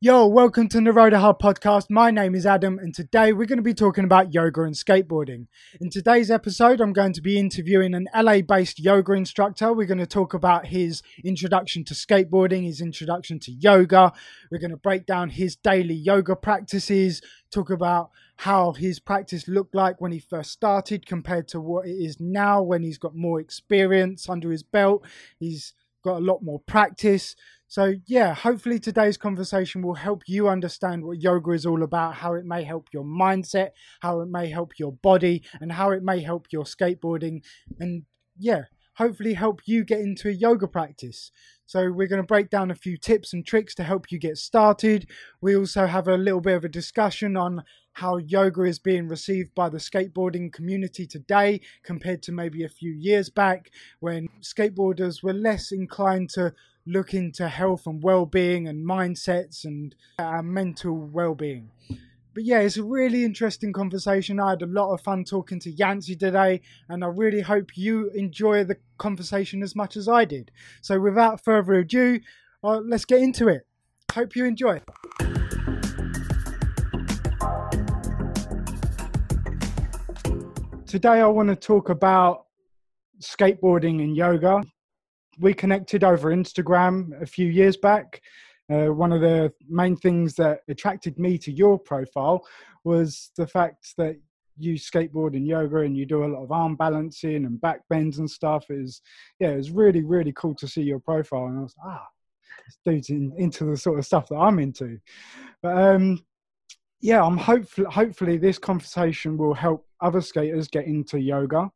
Yo, welcome to Naroda Hub podcast. My name is Adam, and today we're going to be talking about yoga and skateboarding. In today's episode, I'm going to be interviewing an LA based yoga instructor. We're going to talk about his introduction to skateboarding, his introduction to yoga. We're going to break down his daily yoga practices, talk about how his practice looked like when he first started compared to what it is now when he's got more experience under his belt. He's got a lot more practice. So, yeah, hopefully today's conversation will help you understand what yoga is all about, how it may help your mindset, how it may help your body, and how it may help your skateboarding. And, yeah, hopefully help you get into a yoga practice. So, we're going to break down a few tips and tricks to help you get started. We also have a little bit of a discussion on how yoga is being received by the skateboarding community today compared to maybe a few years back when skateboarders were less inclined to look into health and well-being and mindsets and uh, mental well-being. But yeah, it's a really interesting conversation. I had a lot of fun talking to Yancey today, and I really hope you enjoy the conversation as much as I did. So, without further ado, uh, let's get into it. Hope you enjoy. Today, I want to talk about skateboarding and yoga we connected over Instagram a few years back. Uh, one of the main things that attracted me to your profile was the fact that you skateboard and yoga and you do a lot of arm balancing and back bends and stuff. Is yeah, it was really really cool to see your profile, and I was ah, this dude's in, into the sort of stuff that I'm into. But um, yeah, I'm hopefully hopefully this conversation will help other skaters get into yoga.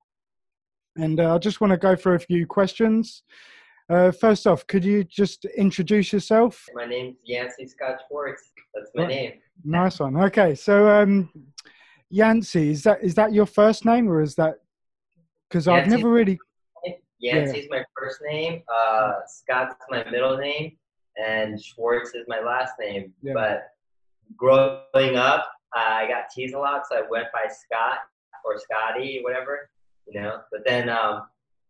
And uh, I just want to go through a few questions. Uh, first off, could you just introduce yourself? My name's Yancey Scott Schwartz. That's my name. Nice one. Okay, so um, Yancey, is that is that your first name or is that because I've never really. Yancey's yeah. my first name. Uh, Scott's my middle name, and Schwartz is my last name. Yeah. But growing up, I got teased a lot, so I went by Scott or Scotty, whatever, you know. But then um,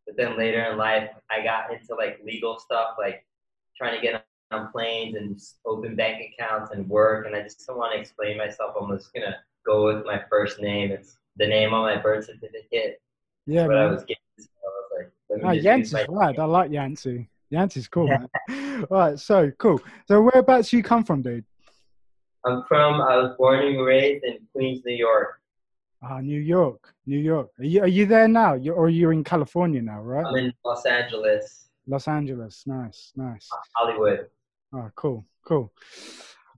but then later in life, I got into like legal stuff, like trying to get on planes and open bank accounts and work. And I just don't want to explain myself. I'm just gonna go with my first name. It's the name on my birth certificate. Yeah, but I was getting. So I was like, oh, ah, Yancey's right. I like Yancey. Yancey's cool, man. All right, so cool. So whereabouts do you come from, dude? I'm from. I was born and raised in Queens, New York. Ah, New York, New York. Are you, are you there now? You're, or you're in California now, right? I'm in Los Angeles. Los Angeles, nice, nice. Uh, Hollywood. Oh, cool, cool.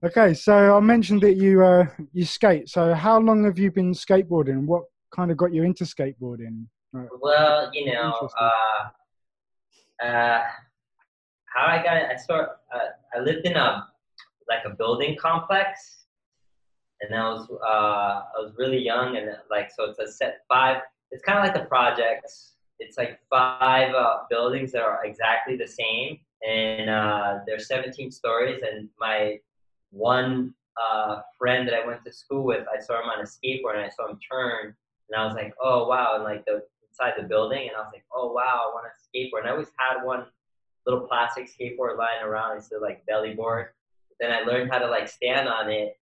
Okay, so I mentioned that you uh, you skate. So how long have you been skateboarding? What kind of got you into skateboarding? Right. Well, you know, uh, uh, how I got it. I start. Uh, I lived in a like a building complex and I was uh, I was really young, and like so it's a set five. It's kind of like the projects. It's like five uh, buildings that are exactly the same, and uh, there's 17 stories. And my one uh, friend that I went to school with, I saw him on a skateboard, and I saw him turn, and I was like, oh wow! And like the inside the building, and I was like, oh wow, I want a skateboard. And I always had one little plastic skateboard lying around. It's like belly board. Then I learned how to like stand on it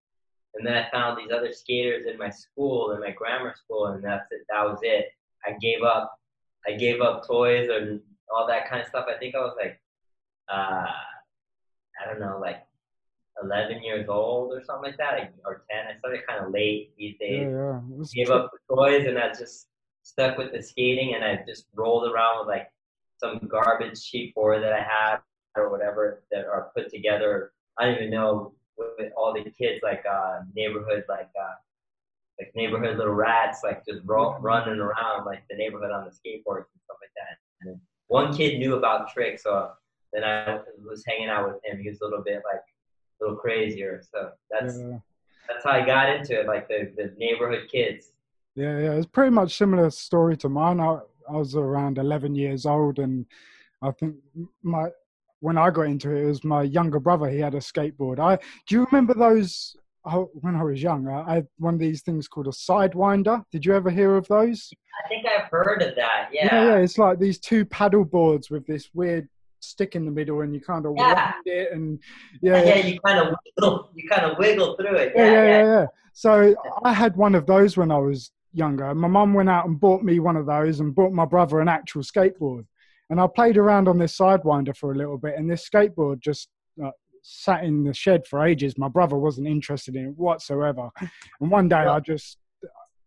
and then I found these other skaters in my school, in my grammar school, and that's it. That was it. I gave up. I gave up toys and all that kind of stuff. I think I was like, uh, I don't know, like 11 years old or something like that, or 10. I started kind of late these days. Yeah, yeah. Gave up the toys and I just stuck with the skating and I just rolled around with like some garbage sheet board that I had or whatever that are put together. I don't even know with all the kids like uh, neighborhood like uh, like neighborhood little rats like just ro- running around like the neighborhood on the skateboards and stuff like that. And one kid knew about tricks, so then I was hanging out with him. He was a little bit like a little crazier, so that's yeah. that's how I got into it. Like the the neighborhood kids. Yeah, yeah, it's pretty much similar story to mine. I, I was around 11 years old, and I think my when I got into it, it was my younger brother. He had a skateboard. I do you remember those? Oh, when I was young, I had one of these things called a sidewinder. Did you ever hear of those? I think I've heard of that. Yeah. Yeah, yeah. It's like these two paddle boards with this weird stick in the middle and you kind of Yeah. it and yeah, Yeah, yeah, you kind of wiggle, you kind of wiggle through it. yeah, Yeah, yeah, yeah. yeah, yeah. So I had one of those when I was younger. My mum went out and bought me one of those and bought my brother an actual skateboard. And I played around on this sidewinder for a little bit, and this skateboard just uh, sat in the shed for ages. My brother wasn't interested in it whatsoever. And one day I just,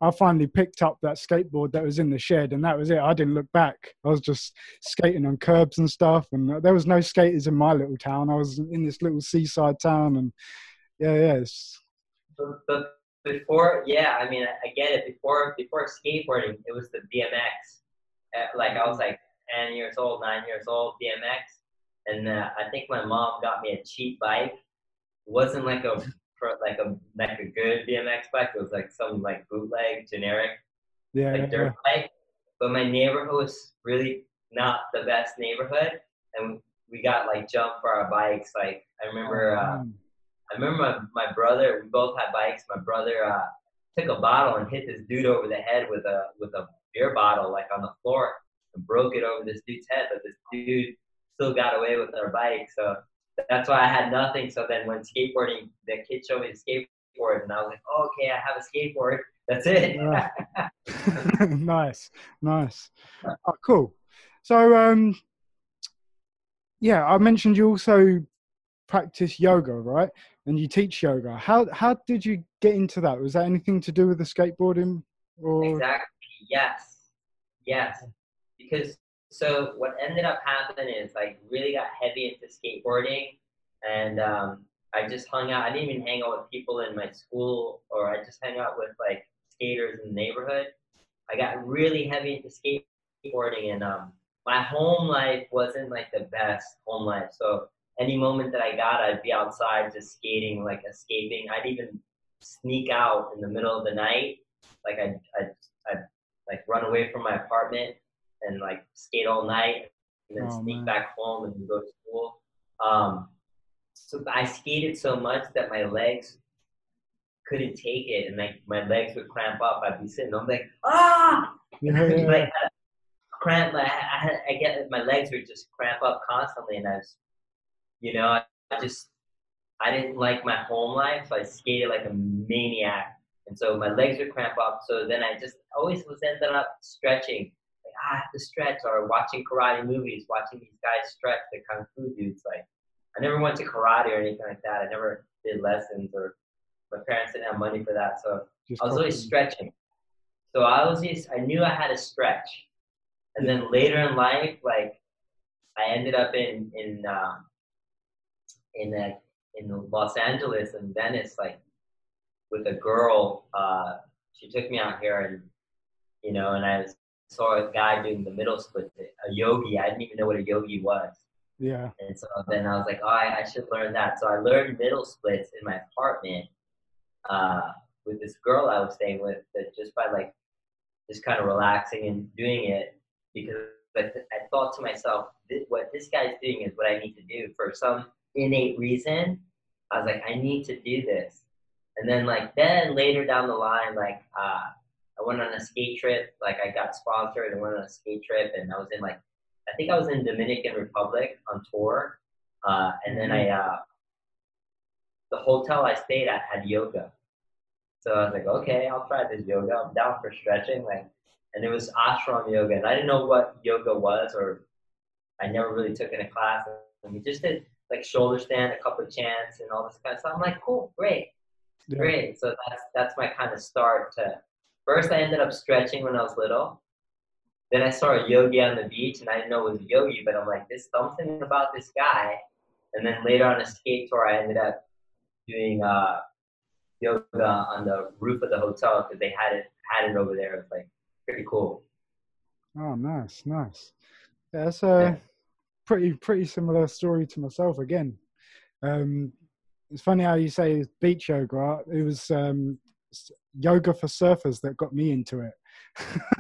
I finally picked up that skateboard that was in the shed, and that was it. I didn't look back. I was just skating on curbs and stuff, and there was no skaters in my little town. I was in this little seaside town, and yeah, yeah, But, but before, yeah, I mean, I, I get it. Before, before skateboarding, it was the BMX. Uh, like I was like 10 years old, nine years old, BMX, and uh, I think my mom got me a cheap bike. It wasn't like a like a like a good BMX bike. It was like some like bootleg, generic yeah, like yeah, dirt bike. But my neighborhood was really not the best neighborhood, and we got like jumped for our bikes. Like I remember. Uh, Um, I remember my, my brother. We both had bikes. My brother uh, took a bottle and hit this dude over the head with a with a beer bottle, like on the floor, and broke it over this dude's head. But this dude still got away with our bike. So that's why I had nothing. So then when skateboarding, the kid showed me the skateboard, and I was like, oh, okay, I have a skateboard. That's it. Nice, nice. Oh, cool. So, um, yeah, I mentioned you also practice yoga, right? And you teach yoga. How how did you get into that? Was that anything to do with the skateboarding? Or Exactly. Yes. Yes. Because so what ended up happening is I really got heavy into skateboarding, and um, I just hung out. I didn't even hang out with people in my school, or I just hung out with like skaters in the neighborhood. I got really heavy into skateboarding, and um, my home life wasn't like the best home life. So any moment that I got, I'd be outside just skating, like escaping. I'd even sneak out in the middle of the night like I'd, I'd, I'd like run away from my apartment and like skate all night and then Oh, sneak man. back home and go to school. Um, so I skated so much that my legs couldn't take it and like my legs would cramp up. I'd be sitting, I'm like, ah, yeah, yeah, like cramp. I, I, I get my legs would just cramp up constantly, and I was, you know, I, I just I didn't like my home life, so I skated like a maniac, and so my legs would cramp up. So then I just always was ended up stretching. Ah, I have to stretch, or watching karate movies, watching these guys stretch, the kung fu dudes. Like I never went to karate or anything like that. I never did lessons, or my parents didn't have money for that, so just I was always stretching. So I was just, I knew I had to stretch. And then later in life, like I ended up in in um, in uh, in Los Angeles and Venice, like with a girl. Uh, she took me out here, and you know, and I saw a guy doing the middle split, a yogi. I didn't even know what a yogi was. Yeah, And so then I was like, oh, I, I should learn that. So I learned middle splits in my apartment uh, with this girl I was staying with, that just by like just kind of relaxing and doing it because like, I thought to myself, this, what this guy's doing is what I need to do for some innate reason. I was like, I need to do this. And then like then later down the line, like uh, I went on a skate trip. Like I got sponsored and went on a skate trip, and I was in like I think I was in Dominican Republic on tour, uh, and then I uh, the hotel I stayed at had yoga, so I was like, okay, I'll try this yoga. I'm down for stretching, like, and it was ashram yoga, and I didn't know what yoga was, or I never really took in a class, and we just did like shoulder stand, a couple of chants, and all this kind of stuff. I'm like, cool, great, yeah. great. So that's that's my kind of start to. First, I ended up stretching when I was little. Then I saw a yogi on the beach, and I didn't know it was a yogi, but I'm like, there's something about this guy. And then later on a skate tour, I ended up doing uh, yoga on the roof of the hotel because they had it had it over there. It was like pretty cool. Oh, nice, nice. Yeah, that's a pretty pretty similar story to myself again. Um, it's funny how you say it's beach yoga. It was um, yoga for surfers that got me into it.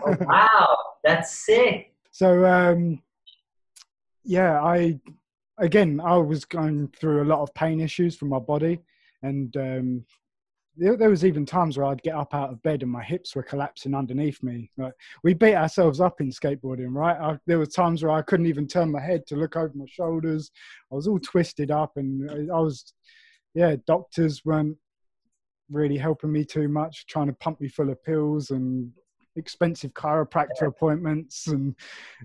Oh, wow, that's sick. so um, yeah, I again I was going through a lot of pain issues from my body, and um, there was even times where I'd get up out of bed and my hips were collapsing underneath me. Like we beat ourselves up in skateboarding, right? I, there were times where I couldn't even turn my head to look over my shoulders. I was all twisted up, and I was, yeah. Doctors weren't really helping me too much, trying to pump me full of pills and expensive chiropractor appointments, and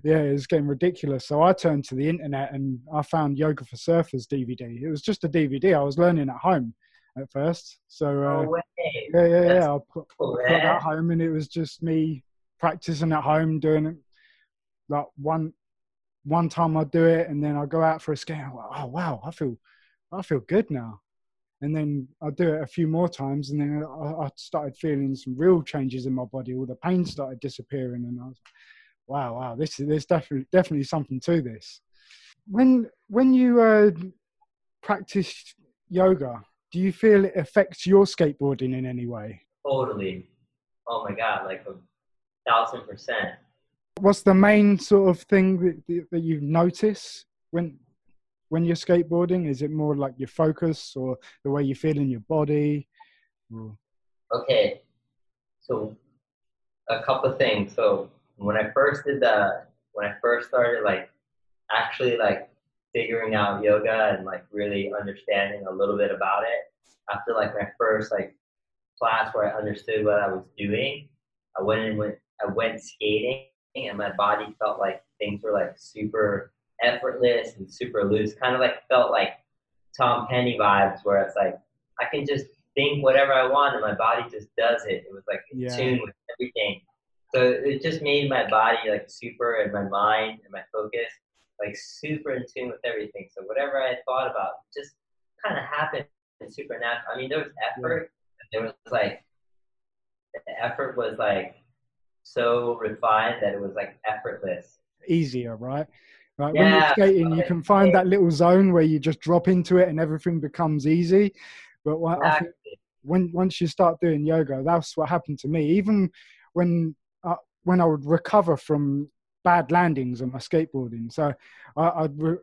yeah, it was getting ridiculous. So I turned to the internet and I found Yoga for Surfers DVD. It was just a DVD I was learning at home at first. So uh, no yeah, yeah, yeah. I put, cool, put that home, and it was just me practicing at home, doing it like one one time i'd do it, and then i'd go out for a skate. Like, oh wow, I feel I feel good now. And then I do it a few more times, and then I, I started feeling some real changes in my body. All the pain started disappearing, and I was, like, wow, wow, this is there's definitely definitely something to this. When when you uh, practice yoga, do you feel it affects your skateboarding in any way? Totally. Oh my god, like a thousand percent. What's the main sort of thing that, that you notice when when you're skateboarding? Is it more like your focus or the way you feel in your body? Or... Okay, so a couple of things. So when I first did the, when I first started like actually like figuring out yoga and like really understanding a little bit about it after like my first like class where I understood what I was doing. I went and went I went skating and my body felt like things were like super effortless and super loose. Kind of like felt like Tom Penny vibes where it's like I can just think whatever I want and my body just does it. It was like in yeah. tune with everything. So it just made my body like super and my mind and my focus like super in tune with everything. So whatever I thought about just kind of happened in supernatural. I mean, there was effort. There was like the effort was like so refined that it was like effortless. Easier, right? Right. Yeah. When you're skating, you can find that little zone where you just drop into it and everything becomes easy. But what exactly. when once you start doing yoga, that's what happened to me. Even when uh, when I would recover from bad landings on my skateboarding. So I, would re-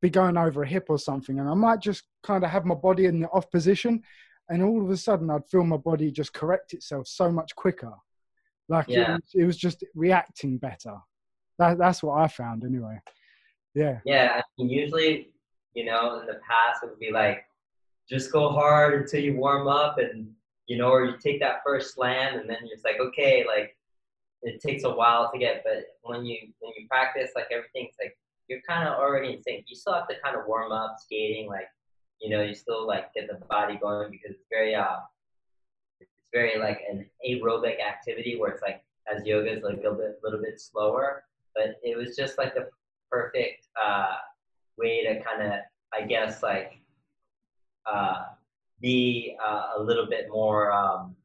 be going over a hip or something, and I might just kind of have my body in the off position, and all of a sudden I'd feel my body just correct itself so much quicker. Like yeah. it, was, it was just reacting better. That, that's what I found anyway. Yeah. Yeah. I mean, usually, you know, in the past it would be like, just go hard until you warm up and, you know, or you take that first slam and then you're just like, okay, like it takes a while to get, but when you, when you practice, like everything's like, you're kind of already in sync. You still have to kind of warm up skating, like you know, you still like get the body going because it's very uh, it's very like an aerobic activity where it's like as yoga is like a little bit, little bit slower. But it was just like the perfect uh, way to kind of, I guess, like uh, be uh, a little bit more um,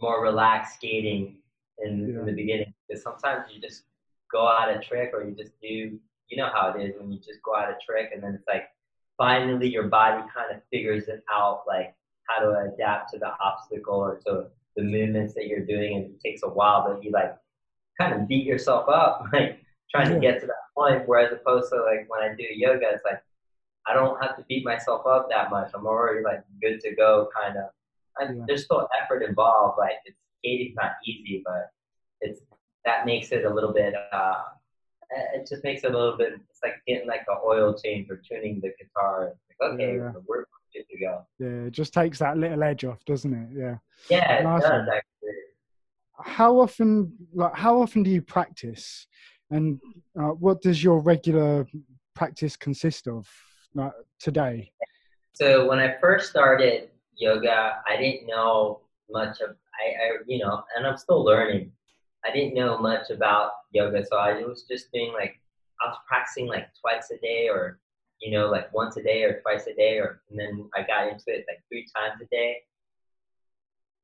more relaxed skating in, yeah. in the beginning because sometimes you just go out a trick or you just do you know how it is when you just go out a trick and then it's like finally your body kind of figures it out like how to adapt to the obstacle or to the movements that you're doing and it takes a while but you like kind of beat yourself up like trying yeah. to get to that point whereas opposed to like when I do yoga it's like I don't have to beat myself up that much I'm already like good to go kind of yeah. there's still effort involved like it's skating's not easy but it's that makes it a little bit. Uh, it just makes it a little bit. It's like getting like an oil change or tuning the guitar. Like, okay, yeah. we're good to go. Yeah, it just takes that little edge off, doesn't it? Yeah. Yeah, it does actually. How often, like, how often do you practice, and uh, what does your regular practice consist of today? So when I first started yoga, I didn't know much of I, I you know, and I'm still learning. I didn't know much about yoga, so I was just doing like I was practicing like twice a day, or you know, like once a day or twice a day, or and then I got into it like three times a day.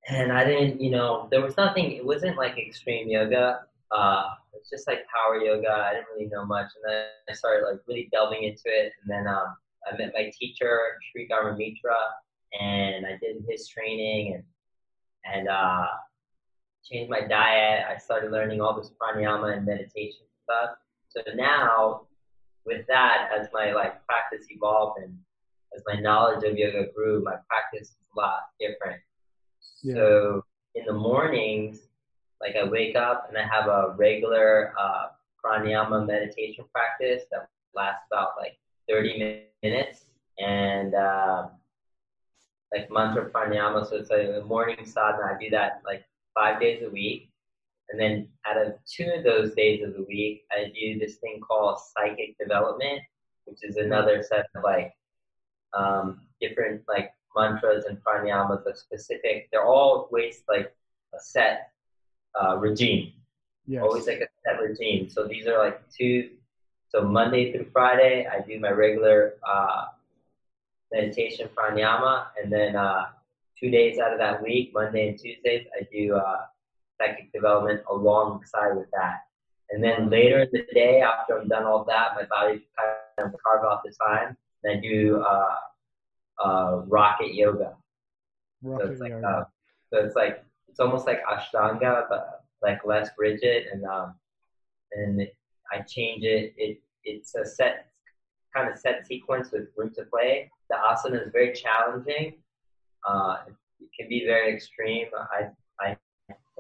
And I didn't, you know, there was nothing. It wasn't like extreme yoga. Uh, it's just like power yoga. I didn't really know much, and then I started like really delving into it. And then um, I met my teacher, Sri Dharma Mitra, and I did his training, and and uh, changed my diet. I started learning all this pranayama and meditation stuff. So now, with that, as my like practice evolved and as my knowledge of yoga grew, my practice is a lot different. Yeah. So in the mornings, like I wake up and I have a regular uh, pranayama meditation practice that lasts about like 30 minutes and uh, like mantra pranayama. So it's like the morning sadhana. I do that like five days a week. And then out of two of those days of the week, I do this thing called psychic development, which is another set of like um, different like mantras and pranayamas are specific. They're all ways like a set uh, regime. Yes. Always like a set regime. So these are like two. So Monday through Friday, I do my regular uh, meditation pranayama, and then uh, two days out of that week, Monday and Tuesdays, I do uh, psychic development alongside with that. And then later in the day, after I'm done all that, my body kind of carve off the time, and I do uh, uh, rocket yoga. Rocket so it's like yoga. uh, so it's like it's almost like Ashtanga, but like less rigid, and um, and I change it. It it's a set kind of set sequence with room to play. The asana is very challenging. Uh, it can be very extreme. I I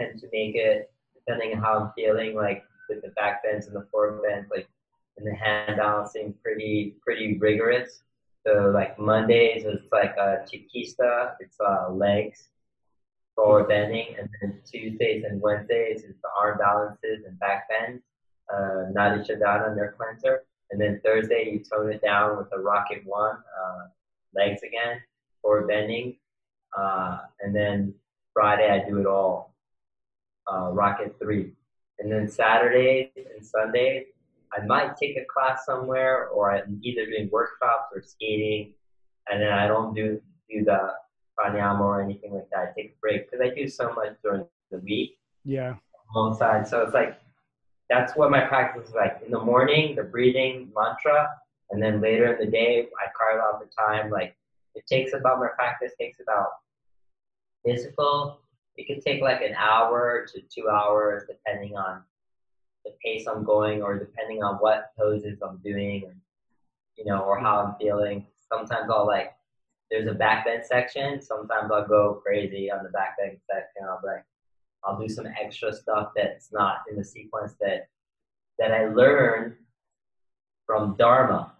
tend to make it depending on how I'm feeling, like with the back bends and the forward bends, like and the hand balancing, pretty pretty rigorous. So like Mondays it's like a chiquista, it's uh, legs, forward bending, and then Tuesdays and Wednesdays is the arm balances and back bends, uh, Nadi Shodhana, nerve cleanser. And then Thursday you tone it down with the rocket one, uh, legs again, forward bending. Uh, and then Friday I do it all, uh, rocket three. And then Saturdays and Sundays I might take a class somewhere, or I'm either doing workshops or skating, and then I don't do do the pranayama or anything like that. I take a break because I do so much during the week Yeah. alongside. So it's like that's what my practice is like. In the morning, the breathing mantra, and then later in the day, I carve out the time. Like it takes about my practice takes about physical. It could take like an hour to two hours, depending on the pace I'm going or depending on what poses I'm doing, you know, or how I'm feeling. Sometimes I'll like, there's a back section. Sometimes I'll go crazy on the back section. I'll be like, I'll do some extra stuff that's not in the sequence that that I learned from Dharma,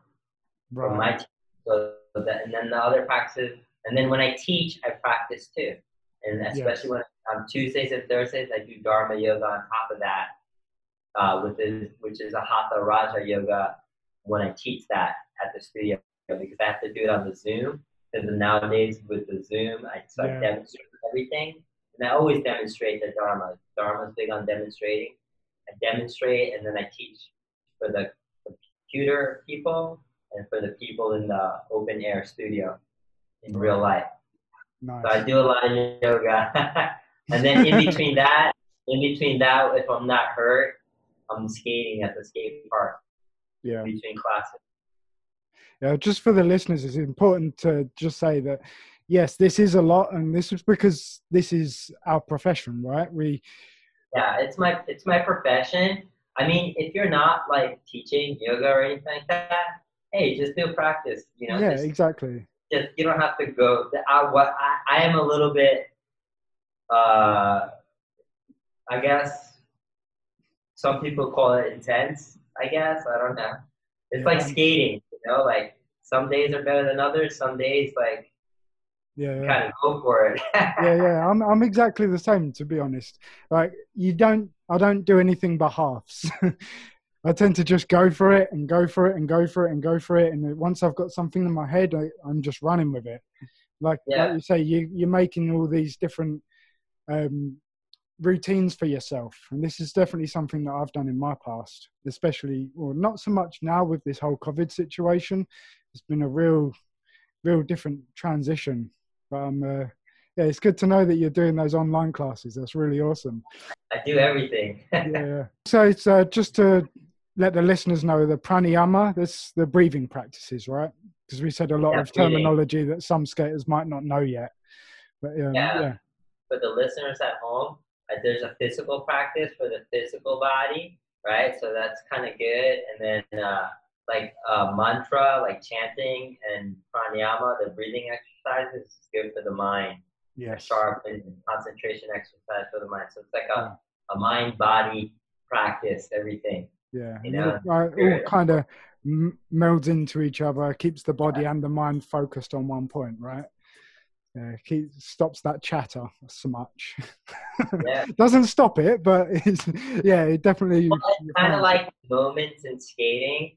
from my teacher. So that, and then the other practices, and then when I teach, I practice too. And especially when on Tuesdays and Thursdays, I do Dharma yoga on top of that uh, with this, which is a Hatha Raja yoga when I teach that at the studio because I have to do it on the Zoom. Because nowadays with the Zoom, I, so Yeah. I demonstrate everything. And I always demonstrate the Dharma. Dharma's big on demonstrating. I demonstrate and then I teach for the computer people and for the people in the open air studio in real life. Nice. So I do a lot of yoga. and then in between that, in between that, if I'm not hurt, I'm skating at the skate park Yeah. between classes. Yeah, just for the listeners, it's important to just say that yes, this is a lot, and this is because this is our profession, right? We Yeah, it's my it's my profession. I mean, if you're not like teaching yoga or anything like that, hey, just do practice. You know, yeah, just, exactly. just you don't have to go. I, what I, I am a little bit, uh, I guess some people call it intense. I guess I don't know. It's like skating, you know. Like some days are better than others. Some days, like Yeah, yeah. kind of go for it. yeah, yeah. I'm I'm exactly the same, to be honest. Like you don't, I don't do anything but halves. I tend to just go for it and go for it and go for it and go for it, and once I've got something in my head, I, I'm just running with it. Like Yeah. like you say, you you're making all these different um, routines for yourself, and this is definitely something that I've done in my past, especially well, not so much now with this whole COVID situation. It's been a real, real different transition. But um, uh, yeah, it's good to know that you're doing those online classes. That's really awesome. I do everything. Yeah. So it's uh, just to let the listeners know the pranayama. That's the breathing practices, right? Because we said a lot Yeah, of breathing. terminology that some skaters might not know yet. But um, Yeah. yeah, for the listeners at home, there's a physical practice for the physical body, right? So that's kind of good. And then uh, like uh, mantra, like chanting and pranayama, the breathing exercises is good for the mind. Yeah. Sharp and concentration exercise for the mind. So it's like a, a mind body practice, everything. Yeah. You know, all, all kind of m- melds into each other, keeps the body and the mind focused on one point, right? Yeah, keep, stops that chatter so much. Yeah. Doesn't stop it, but it's, yeah, it definitely. Well, kind of like moments in skating.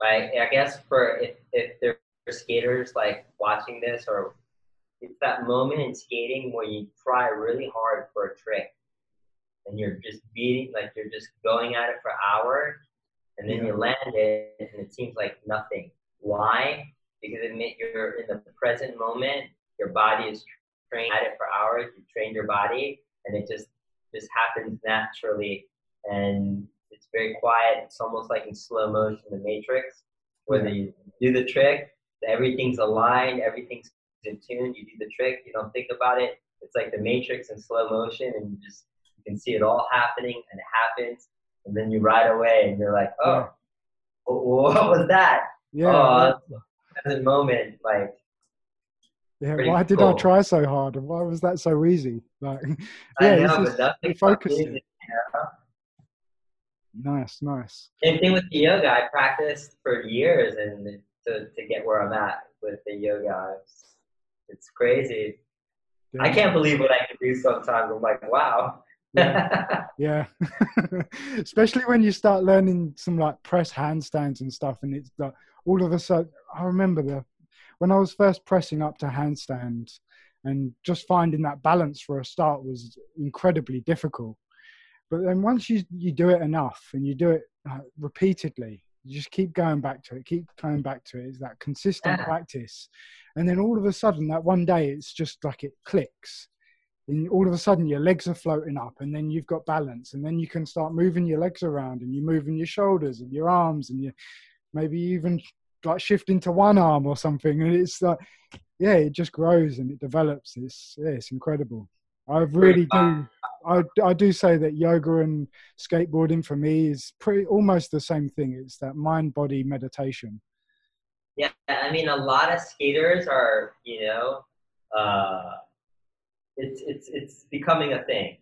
Like I guess for if if there are skaters like watching this, or it's that moment in skating where you try really hard for a trick, and you're just beating, like you're just going at it for hours, and then Yeah. you land it, and it seems like nothing. Why? Because it you're in the present moment. Your body is trained at it for hours. You train your body, and it just just happens naturally, and it's very quiet. It's almost like in slow motion, the Matrix, where you do the trick, everything's aligned, everything's in tune. You do the trick, you don't think about it. It's like the Matrix in slow motion, and you just you can see it all happening, and it happens, and then you ride away, and you're like, oh, wh- what was that? Yeah. Oh, that's a moment, like yeah. Why did I try so hard? And why was that so easy? Like, yeah, know, it's but just nothing focused. music, you know? Nice, nice. Same thing with the yoga. I practiced for years and to, to get where I'm at with the yoga. It's, it's crazy. I can't believe what I can do sometimes. I'm like, wow. Yeah. Especially when you start learning some like press handstands and stuff, and it's like all of a sudden, I remember the when I was first pressing up to handstand and just finding that balance for a start was incredibly difficult. But then once you you do it enough and you do it uh, repeatedly, you just keep going back to it, keep coming back to it. It's that consistent Yeah. practice, and then all of a sudden, that one day, it's just like it clicks and all of a sudden your legs are floating up and then you've got balance and then you can start moving your legs around and you're moving your shoulders and your arms and you maybe even like shift into one arm or something and it's like yeah it just grows and it develops. It's yeah, it's incredible. I really? do I, I do say that yoga and skateboarding for me is pretty almost the same thing. It's that mind body meditation. Yeah, I mean, a lot of skaters are, you know, uh, it's it's it's becoming a thing.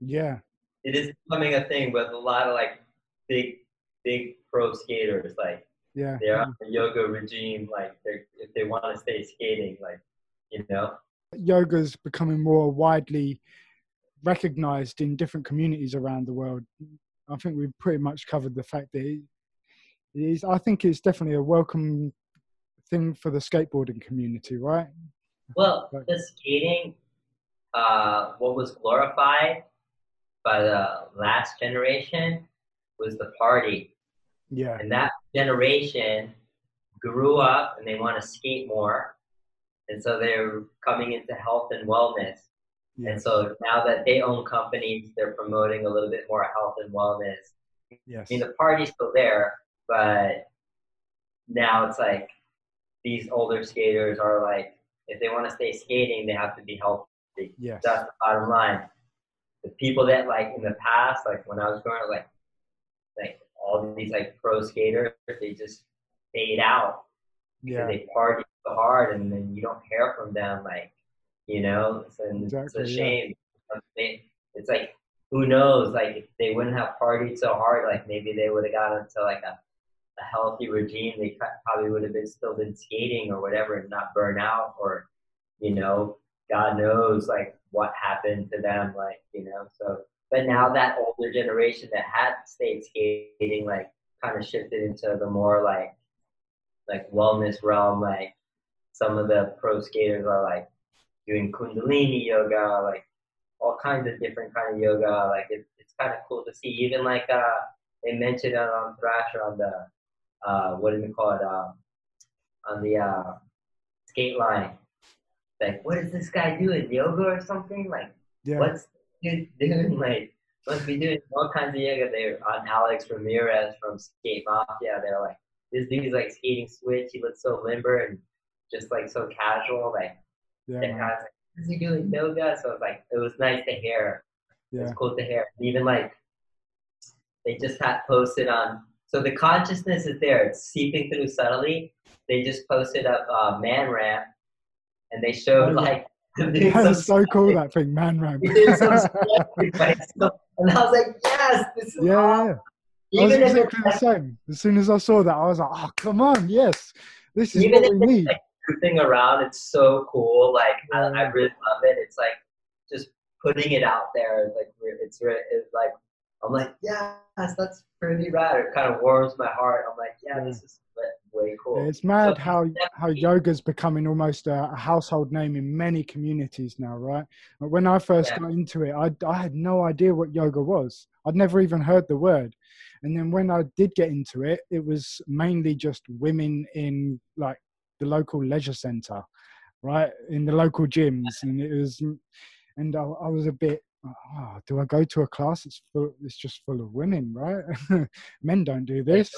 yeah. It is becoming a thing with a lot of like big big pro skaters. Like yeah they're on the yoga regime. Like they if they want to stay skating, like you know. Yoga is becoming more widely recognized in different communities around the world. I think we've pretty much covered the fact that it is. I think it's definitely a welcome thing for the skateboarding community, right? Well, the skating, uh, what was glorified by the last generation was the party. Yeah, And that generation grew up and they want to skate more. And so they're coming into health and wellness. yeah, And so now that they own companies, they're promoting a little bit more health and wellness. yes, I mean, the party's still there, but now it's like these older skaters are like, if they want to stay skating, they have to be healthy. yes, That's the bottom line. The people that like in the past, like when I was growing up, like like all these like pro skaters, they just fade out yeah, they party so hard, and then you don't hear from them. Like you know, it's, Exactly, it's a shame. They, it's like who knows? Like if they wouldn't have partied so hard, like maybe they would have got into like a a healthy regime. They probably would have been still been skating or whatever, and not burn out, or you know, God knows like what happened to them, like you know. So, but now that older generation that had stayed skating, like kind of shifted into the more like like wellness realm. Like some of the pro skaters are like doing Kundalini yoga, like all kinds of different kind of yoga. Like it, it's kind of cool to see. Even like uh, they mentioned it on Thrasher on the uh, what do we call it? Um, on the uh, skate line. Like, what is this guy doing? Yoga or something? Like, yeah, what's dude doing? Like, must be doing all kinds of yoga. They're on Alex Ramirez from Skate Mafia. They're like, this dude's like skating switch. He looks so limber and just like so casual. Like, yeah, they're man. kind of like, is he doing yoga? So it's like, it was nice to hear. It yeah, was cool to hear. Even like, they just had posted on so the consciousness is there. It's seeping through subtly. They just posted up uh, Man Ramp, and they showed Oh, yeah. like. That's so cool that thing, man ramp. doing some sacrifice. and I was like, yes, this is Yeah, awesome. yeah. I was Even if exactly the same. As soon as I saw that, I was like, "Oh, come on, yes, this is Even what we need." like moving around, it's so cool. Like I, I really love it. It's like just putting it out there. It's like it's it's like I'm like yes, that's pretty rad. It kind of warms my heart. I'm like yeah, Yeah. this is way cool. It's mad So how how yoga's becoming almost a, a household name in many communities now, right? But when I first Yeah. got into it, I I had no idea what yoga was. I'd never even heard the word. And then when I did get into it, it was mainly just women in like the local leisure center, right? In the local gyms, and it was, and I, I was a bit. Oh, do I go to a class? It's full, it's just full of women, right? Men don't do this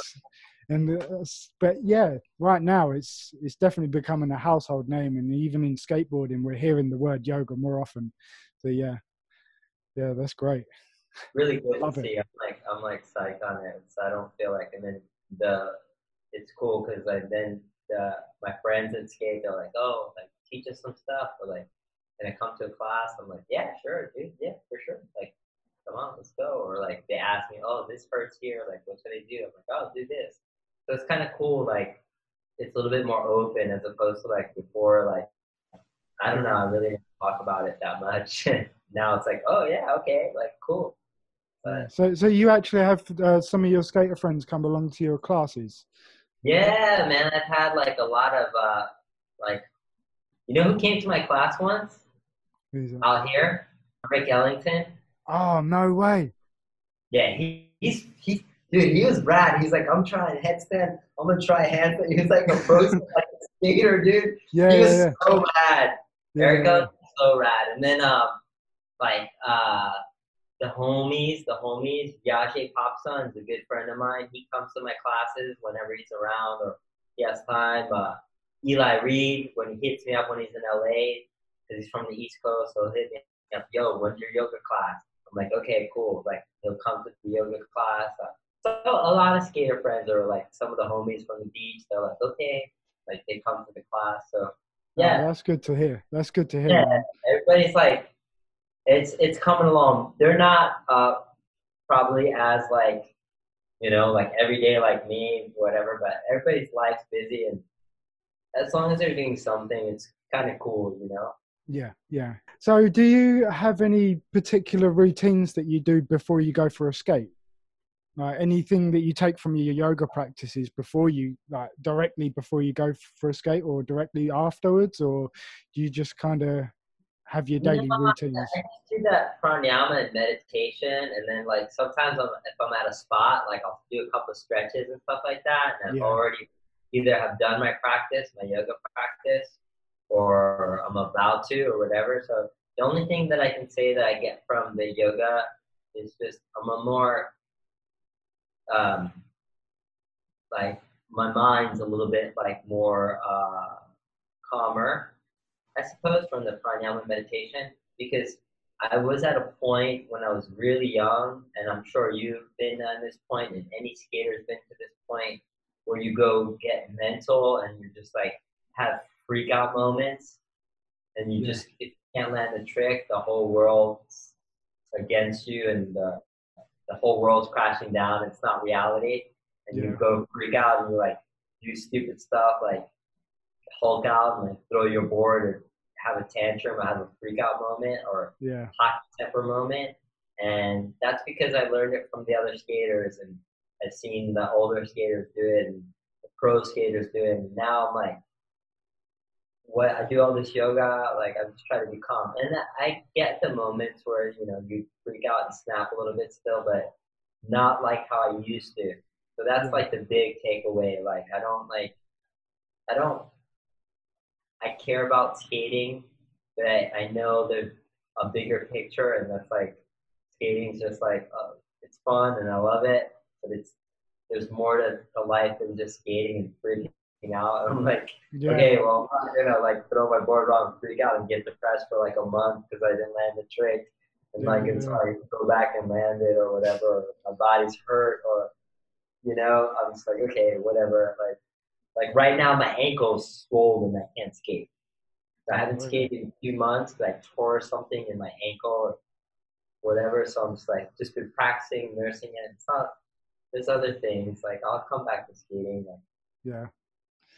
and uh, but yeah right now it's it's definitely becoming a household name and even in skateboarding we're hearing the word yoga more often so yeah yeah that's great really good Love to it. see. I'm like I'm like psyched on it. So I don't feel like and then the it's cool because like then the my friends at skate they're like oh like teach us some stuff or like can I come to a class? I'm like yeah sure dude yeah for sure like come on let's go or like they ask me oh this hurts here like what should I do? I'm like oh do this. So it's kind of cool like it's a little bit more open as opposed to like before like I don't know I really didn't talk about it that much. now it's like oh yeah okay like cool. But so so you actually have uh, some of your skater friends come along to your classes yeah, man, I've had like a lot of uh like you know who came to my class once out here? Erik Ellington. oh no way Yeah, he, he's he dude, he was rad. He's like, I'm trying headstand, I'm gonna try handstand. He was like a pro like a skater, dude. yeah he was yeah, so rad. yeah, Eric yeah, so rad. And then um like uh the homies, the homies, Yaje Popson is a good friend of mine. He comes to my classes whenever he's around or he has time. Uh, Eli Reed, when he hits me up when he's in LA, because he's from the East Coast, so he'll hit me up, yo, when's your yoga class? I'm like, okay, cool. Like, he'll come to the yoga class. Uh, so a lot of skater friends are like some of the homies from the beach. They're like, okay, like they come to the class. So Oh, yeah, that's good to hear that's good to hear Yeah. everybody's like it's it's coming along they're not uh probably as like you know like every day like me whatever but everybody's life's busy and as long as they're doing something it's kind of cool you know yeah yeah so do you have any particular routines that you do before you go for a skate like anything that you take from your yoga practices before you like directly before you go for a skate or directly afterwards or do you just kind of have your daily No, routines I just do that pranayama and meditation, and then like sometimes I'm, if I'm at a spot, like I'll do a couple of stretches and stuff like that, and I've already either have done my practice, my yoga practice, or I'm about to, or whatever. So the only thing that I can say that I get from the yoga is just I'm a more um, like my mind's a little bit like more uh, calmer I suppose, from the pranayama meditation because I was at a point when I was really young, and I'm sure you've been at this point, and any skater's been to this point where you go get mental and you just like have freak out moments, and you Yeah. just can't land the trick, the whole world's against you, and the, the whole world's crashing down. It's not reality, and Yeah. you go freak out and you like do stupid stuff like Hulk out and like throw your board or have a tantrum or have a freak out moment or yeah hot temper moment. And that's because I learned it from the other skaters and I've seen the older skaters do it and the pro skaters do it. And now I'm like, what I do all this yoga, like I'm just trying to be calm. And I get the moments where, you know, you freak out and snap a little bit still, but not like how I used to. So that's like the big takeaway. Like I don't like I don't I care about skating, but I, I know there's a bigger picture, and that's like skating's just like uh, it's fun and I love it, but it's there's more to, to life than just skating and freaking out. I'm like, yeah okay, well, I'm not gonna like throw my board around and freak out and get depressed for like a month because I didn't land the trick, and like Yeah, until yeah. I go back and land it or whatever, or my body's hurt or You know, I'm just like, okay, whatever. Like, like right now, my ankle's swollen. I can't skate. So I haven't skated in a few months because I tore something in my ankle or whatever. So I'm just like, just been practicing, nursing it. It's not. There's other things like I'll come back to skating. Like, yeah.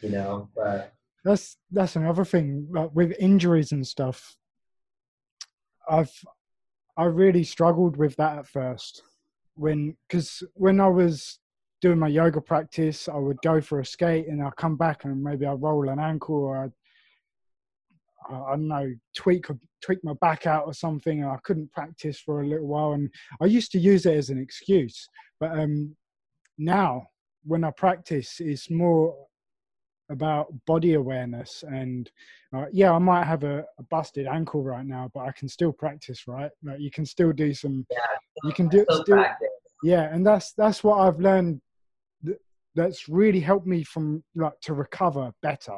You know, but that's that's another thing. With injuries and stuff, I've I really struggled with that at first when because when I was doing my yoga practice, I would go for a skate and I'd come back and maybe I'd roll an ankle or I'd, I don't know, tweak tweak my back out or something, and I couldn't practice for a little while. And I used to use it as an excuse, but um, now when I practice, it's more about body awareness and uh, yeah i might have a, a, busted ankle right now but i can still practice right like you can still do some yeah, you can do still, still yeah and that's that's what i've learned th- that's really helped me from like to recover better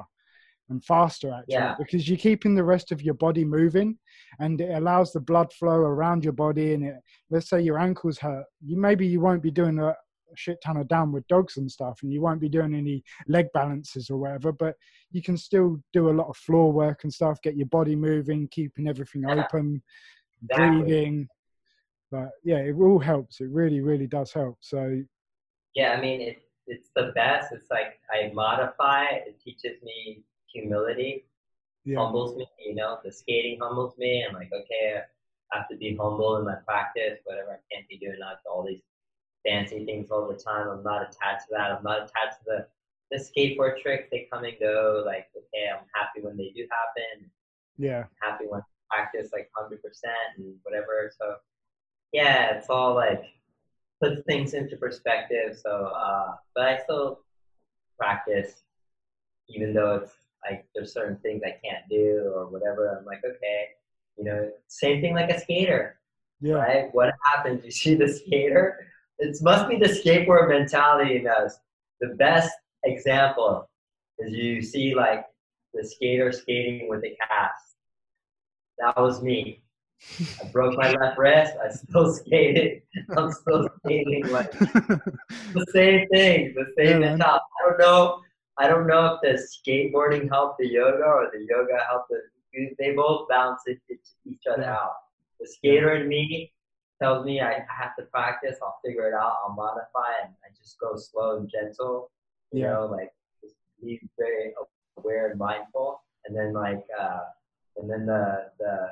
and faster actually yeah. because you're keeping the rest of your body moving and it allows the blood flow around your body and it let's say your ankles hurt you maybe you won't be doing a, shit ton of downward dogs and stuff, and you won't be doing any leg balances or whatever, but you can still do a lot of floor work and stuff, get your body moving, keeping everything open, exactly. breathing. But yeah, it all helps. It really, really does help. So yeah, I mean, it, it's the best. It's like I modify. It teaches me humility, yeah. humbles me. You know, the skating humbles me. I'm like, okay, I have to be humble in my practice. Whatever I can't be doing not all these fancy things all the time. I'm not attached to that. I'm not attached to the, the skateboard tricks. They come and go. Like, okay, I'm happy when they do happen. Yeah. I'm happy when I practice like 100% and whatever. So, yeah, it's all like puts things into perspective. So, uh, but I still practice, even though it's like there's certain things I can't do or whatever. I'm like, okay, you know, same thing like a skater. Yeah. Right? What happens? You see the skater, it must be the skateboard mentality in us. The best example is you see like the skater skating with a cast. That was me. I broke my left wrist. I still skated. I'm still skating like the same thing. The same yeah, mentality. I don't know. I don't know if the skateboarding helped the yoga or the yoga helped the. They both balance each other out. The skater in me tells me I have to practice, I'll figure it out, I'll modify, and I just go slow and gentle. You yeah. know, like just be very aware and mindful. And then like, uh, and then the the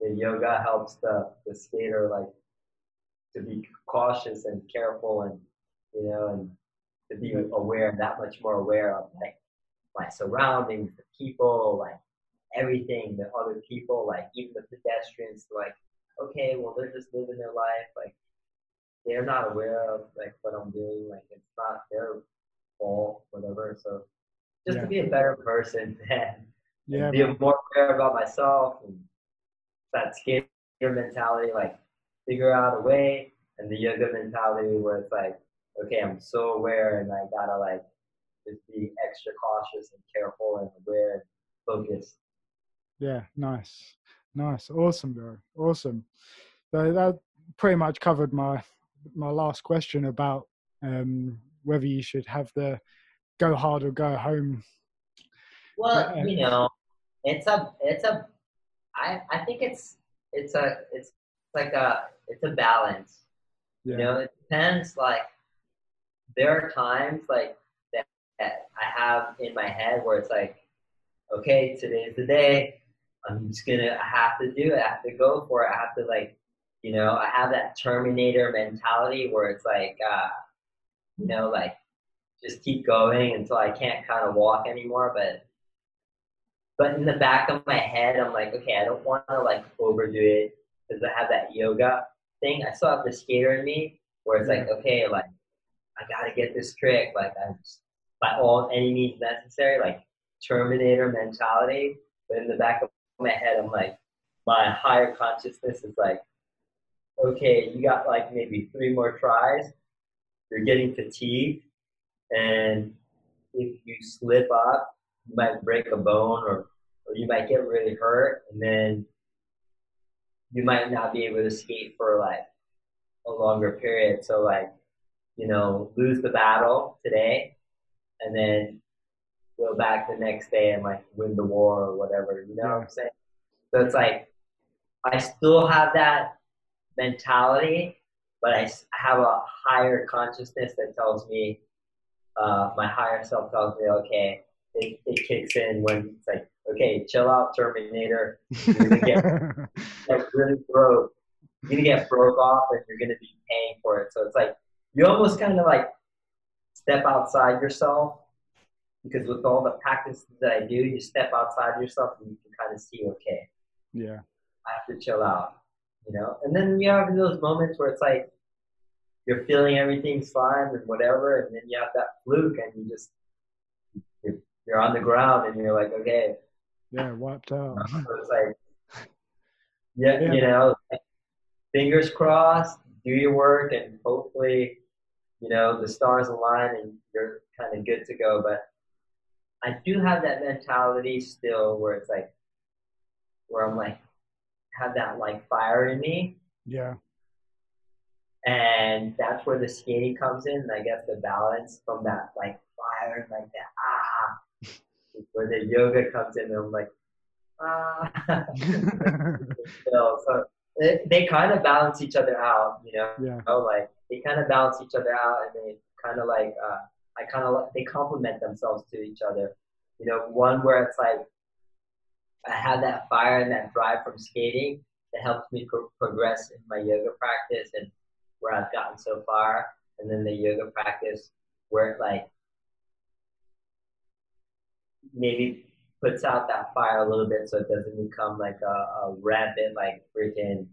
the yoga helps the the skater like to be cautious and careful and you know and to be aware that much more aware of like my surroundings, the people, like everything, the other people, like even the pedestrians, like okay, well, they're just living their life. Like, they're not aware of like what I'm doing. Like, it's not their fault, whatever. So, just yeah. to be a better person and, yeah, and be man. more aware about myself and that skater mentality, like figure out a way, and the yoga mentality where it's like, okay, I'm so aware and I gotta like just be extra cautious and careful and aware and focused. Yeah, nice. Nice, awesome, bro, awesome. So that pretty much covered my my last question about um, whether you should have the go hard or go home. Well, you know, it's a it's a I I think it's it's a it's like a it's a balance. Yeah. You know, it depends. Like there are times like that, that I have in my head where it's like, okay, today's the day. I'm just gonna I have to do it. I have to go for it. I have to like, you know, I have that Terminator mentality where it's like, uh, you know, like just keep going until I can't kind of walk anymore. But but in the back of my head, I'm like, okay, I don't want to like overdo it because I have that yoga thing. I still have the skater in me where it's like, okay, like I gotta get this trick. Like I by all any means necessary, like Terminator mentality. But in the back of my head, I'm like, my higher consciousness is like, okay, you got like maybe three more tries. You're getting fatigued, and if you slip up, you might break a bone or, or you might get really hurt, and then you might not be able to skate for like a longer period. So like, you know, lose the battle today and then go back the next day and like win the war or whatever. You know what I'm saying? So it's like I still have that mentality, but I have a higher consciousness that tells me, uh, my higher self tells me, okay, it, it kicks in when it's like, okay, chill out, Terminator. You're gonna get, get really broke. You're gonna get broke off, and you're gonna be paying for it. So it's like you almost kind of like step outside yourself because with all the practices that I do, you step outside yourself and you can kind of see, okay, yeah, I have to chill out, you know. And then you have those moments where it's like you're feeling everything's fine and whatever, and then you have that fluke and you just you're, on the ground and you're like, okay, yeah, wiped out. So it's like, yeah, yeah. you know, fingers crossed, do your work, and hopefully, you know, the stars align and you're kind of good to go. But I do have that mentality still where it's like, where I'm like, have that like fire in me. Yeah. And that's where the skating comes in. I guess the balance from that like fire, like that ah, where the yoga comes in. And I'm like, ah. so, so it, they kind of balance each other out, you know. Yeah. You know, like they kind of balance each other out, and they kind of like uh, I kind of they complement themselves to each other. You know, one where it's like I have that fire and that drive from skating that helps me pro- progress in my yoga practice and where I've gotten so far, and then the yoga practice where it like maybe puts out that fire a little bit so it doesn't become like a, a rampant like freaking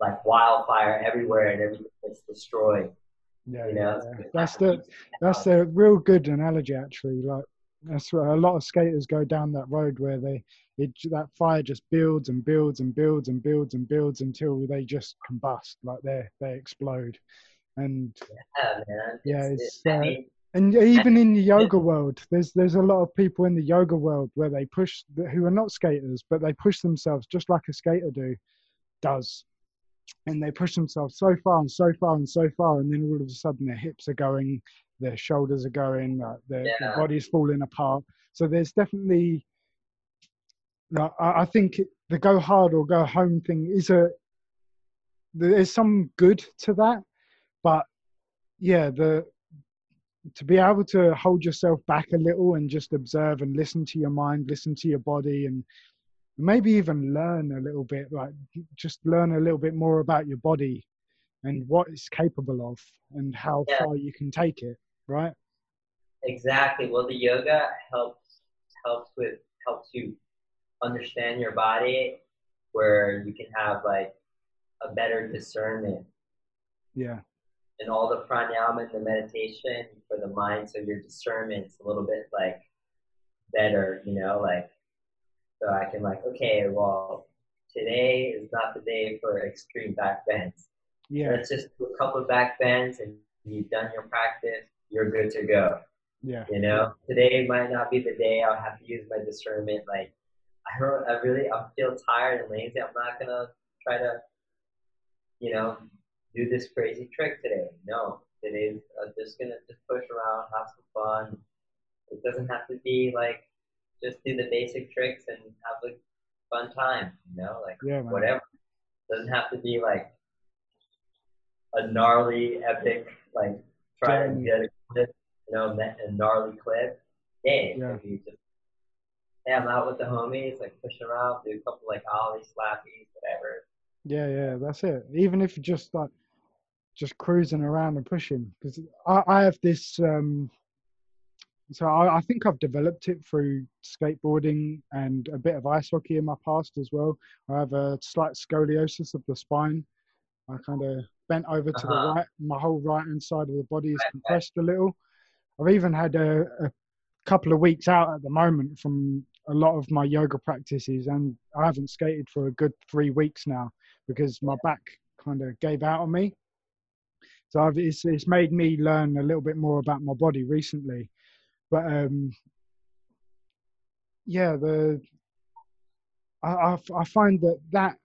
like wildfire everywhere and everything gets destroyed. Yeah, you know, yeah. that's the that's a real good analogy actually. Like that's where a lot of skaters go down that road where they it that fire just builds and builds and builds and builds and builds until they just combust, like they they explode. And yeah, man. yeah, it's, it's uh, and even in the yoga world, there's there's a lot of people in the yoga world where they push who are not skaters, but they push themselves just like a skater do does and they push themselves so far and so far and so far, and then all of a sudden their hips are going, their shoulders are going, their, yeah. their body's falling apart. So there's definitely, like, I, I think the go hard or go home thing is a there's some good to that, but yeah, the to be able to hold yourself back a little and just observe and listen to your mind, listen to your body, and maybe even learn a little bit like just learn a little bit more about your body and what it's capable of and how yeah. far you can take it right? Exactly. Well the yoga helps helps with helps you understand your body where you can have like a better discernment. Yeah. And all the pranayama and the meditation for the mind so your discernment's a little bit like better you know like so I can like, okay, well, today is not the day for extreme back bends. Yeah. Let's just do a couple of back bends and you've done your practice, you're good to go. Yeah. You know, today might not be the day I'll have to use my discernment. Like, I don't, I really, I feel tired and lazy. I'm not gonna try to, you know, do this crazy trick today. No, today's I'm just gonna just push around, have some fun. It doesn't have to be like just do the basic tricks and have a fun time, you know, like yeah, whatever. Doesn't have to be like a gnarly, epic, like try to get you know, a gnarly clip. Hey, yeah. you just, I'm out with the homies, like pushing around, do a couple like ollie slappies, whatever. Yeah, yeah, that's it. Even if you just like just cruising around and pushing, because I, I have this um so I, I, think I've developed it through skateboarding and a bit of ice hockey in my past as well. I have a slight scoliosis of the spine. I kind of bent over to uh-huh. the right. My whole right hand side of the body is compressed a little. I've even had a, a couple of weeks out at the moment from a lot of my yoga practices, and I haven't skated for a good three weeks now because my back kind of gave out on me. So I've, it's, it's made me learn a little bit more about my body recently but um, yeah, the I, I, I find that that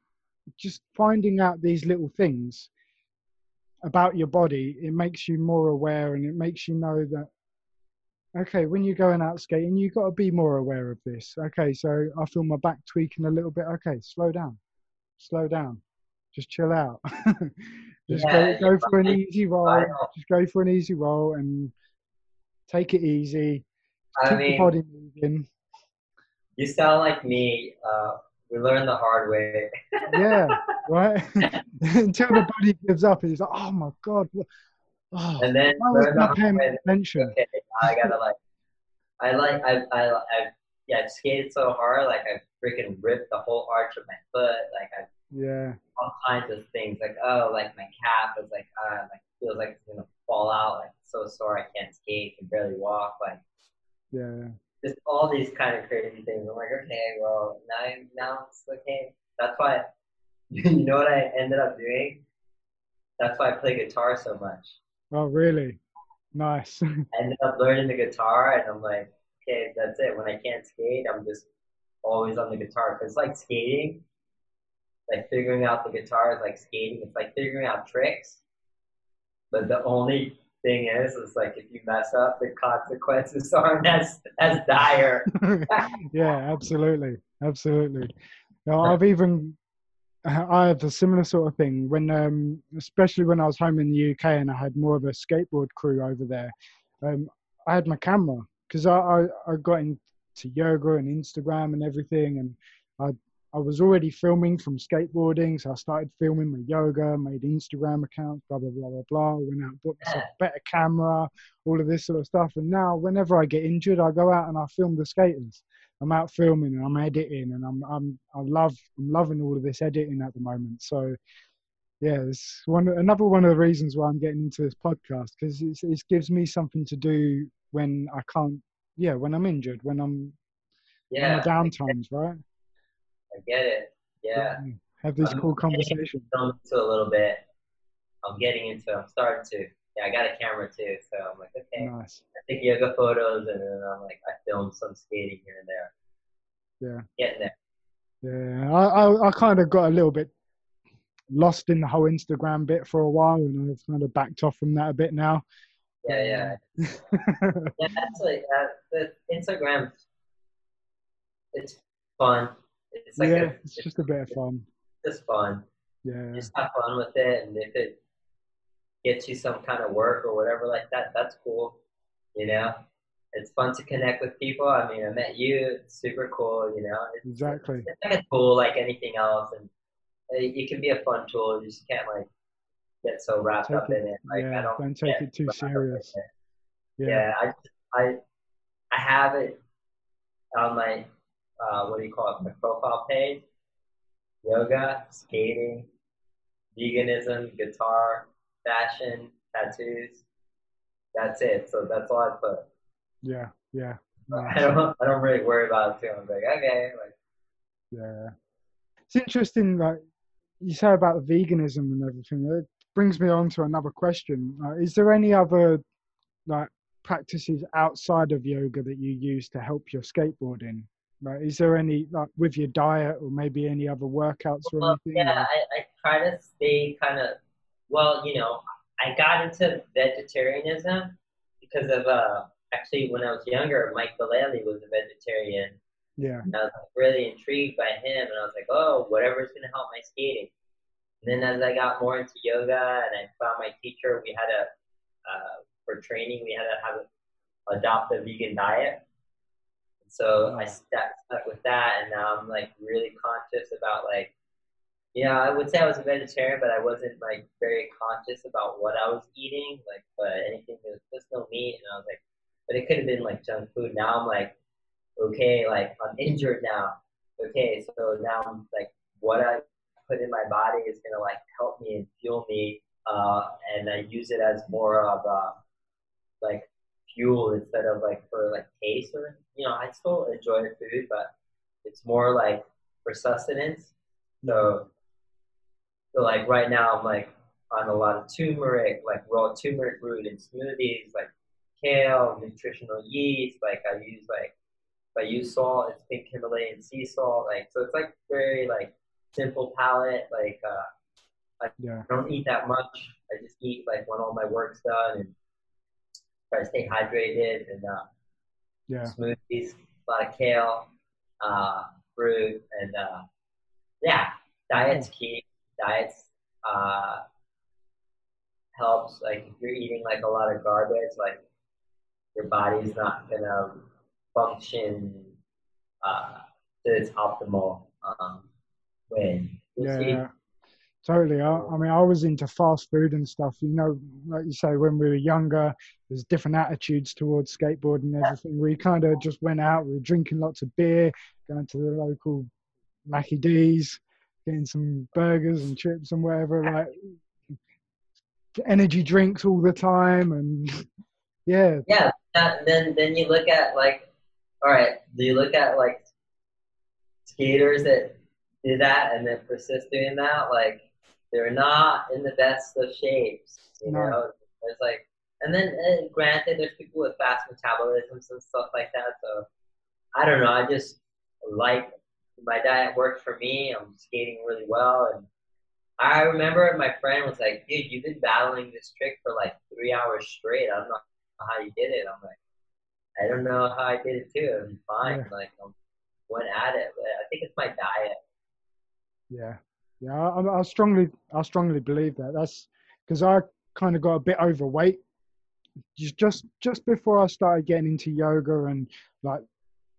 just finding out these little things about your body, it makes you more aware and it makes you know that okay, when you're going out skating, you've got to be more aware of this. Okay, so I feel my back tweaking a little bit. Okay, slow down, slow down, just chill out. just yeah, go, go for an easy roll. Just go for an easy roll and take it easy. I keep mean, body moving. You sound like me. Uh, we learned the hard way. yeah, right. Until the body gives up, and he's like, "Oh my god." Oh, and then I was not paying attention. Okay, I gotta like, I like, I, I, I, yeah, I've skated so hard, like I freaking ripped the whole arch of my foot, like I, yeah, all kinds of things, like oh, like my calf is like, uh, like feels like it's gonna fall out, like so sore I can't skate, can barely walk, like, yeah, just all these kind of crazy things. I'm like, okay, well now, now it's okay. That's why, you know what I ended up doing? That's why I play guitar so much. Oh, really? Nice. I ended up learning the guitar, and I'm like, okay, that's it. When I can't skate, I'm just always on the guitar. Cause it's like skating, like figuring out the guitar is like skating. It's like figuring out tricks. But the only thing is, is like if you mess up, the consequences aren't as as dire. yeah, absolutely, absolutely. No, I've even I have a similar sort of thing when, um, especially when I was home in the UK and I had more of a skateboard crew over there. Um, I had my camera because I, I, I got into yoga and Instagram and everything, and I I was already filming from skateboarding, so I started filming my yoga, made Instagram accounts, blah blah blah blah blah. Went out, bought myself a better camera, all of this sort of stuff. And now, whenever I get injured, I go out and I film the skaters. I'm out filming and I'm editing and I'm I'm I love I'm loving all of this editing at the moment. So yeah, it's one another one of the reasons why I'm getting into this podcast because it gives me something to do when I can't. Yeah, when I'm injured, when I'm yeah my downtimes, right? I get it. Yeah. Have these I'm cool conversations. Into a little bit. I'm getting into. I'm starting to yeah, I got a camera too, so I'm like, okay. Nice. I take yoga photos, and then I'm like, I filmed some skating here and there. Yeah. Getting there. Yeah, I, I, I kind of got a little bit lost in the whole Instagram bit for a while, and I've kind of backed off from that a bit now. Yeah, yeah. yeah, that's like uh, the Instagram. It's fun. It's like yeah, a, it's, it's just a bit of fun. Just fun. Yeah. Just have fun with it, and if it get you some kind of work or whatever like that, that's cool. You know, it's fun to connect with people. I mean, I met you. It's super cool. You know, it's, exactly. It's like a tool like anything else, and it, can be a fun tool. You just can't like get so wrapped take up it, in it. Like yeah, I don't, don't take it too serious. Yeah. yeah, I I I have it on my uh, what do you call it? My profile page. Yoga, skating, veganism, guitar, fashion, tattoos. That's it. So that's all I put. Yeah, yeah. I don't I don't really worry about it too. I'm like, okay, like Yeah. It's interesting like you say about the veganism and everything. It brings me on to another question. Uh, is there any other like practices outside of yoga that you use to help your skateboarding? Like, is there any like with your diet or maybe any other workouts or well, anything? Yeah, I, I try to stay kind of well, you know, I got into vegetarianism because of uh, actually when I was younger, Mike Vallely was a vegetarian. Yeah. And I was really intrigued by him, and I was like, oh, whatever's gonna help my skating. And then as I got more into yoga and I found my teacher, we had a uh, for training we had to have a, adopt a vegan diet. And so I stuck, stuck with that, and now I'm like really conscious about like yeah, I would say I was a vegetarian, but I wasn't like very conscious about what I was eating. Like, but anything there's just no meat, and I was like, but it could have been like junk food. Now I'm like, okay, like I'm injured now. Okay, so now I'm like, what I put in my body is gonna like help me and fuel me, uh, and I use it as more of like fuel instead of like for like taste or you know I still enjoy the food, but it's more like for sustenance. So so like right now, I'm like on a lot of turmeric, like raw turmeric root in smoothies, like kale, nutritional yeast. Like I use like if I use salt, it's pink Himalayan sea salt. Like so, it's like very like simple palate. Like uh, I yeah. don't eat that much I just eat like when all my work's done and try to stay hydrated and uh, Yeah. smoothies, a lot of kale, uh, fruit, and uh, yeah, diet's key. Diet's uh, helps. Like if you're eating like a lot of garbage, like your body's not gonna function uh, to its optimal um, way. Yeah, see- yeah. totally. I, I mean, I was into fast food and stuff. You know, like you say, when we were younger, there's different attitudes towards skateboarding and everything. We kind of just went out, we were drinking lots of beer, going to the local Mackie D's, getting some burgers and chips and whatever, like energy drinks all the time. And yeah, Yeah, that, then then you look at like, all right, do you look at like skaters that do that and then persist doing that? Like, they're not in the best of shapes, you No. know. It's like, and then and granted, there's people with fast metabolisms and stuff like that. So I don't know. I just like my diet worked for me. I'm skating really well, and I remember my friend was like, "Dude, you've been battling this trick for like three hours straight. I don't know how you did it." I'm like, "I don't know how I did it too. I'm fine. Yeah. Like, I'm went at it. But I think it's my diet. Yeah, yeah. I, I strongly, I strongly believe that. That's because I kind of got a bit overweight just just before I started getting into yoga and like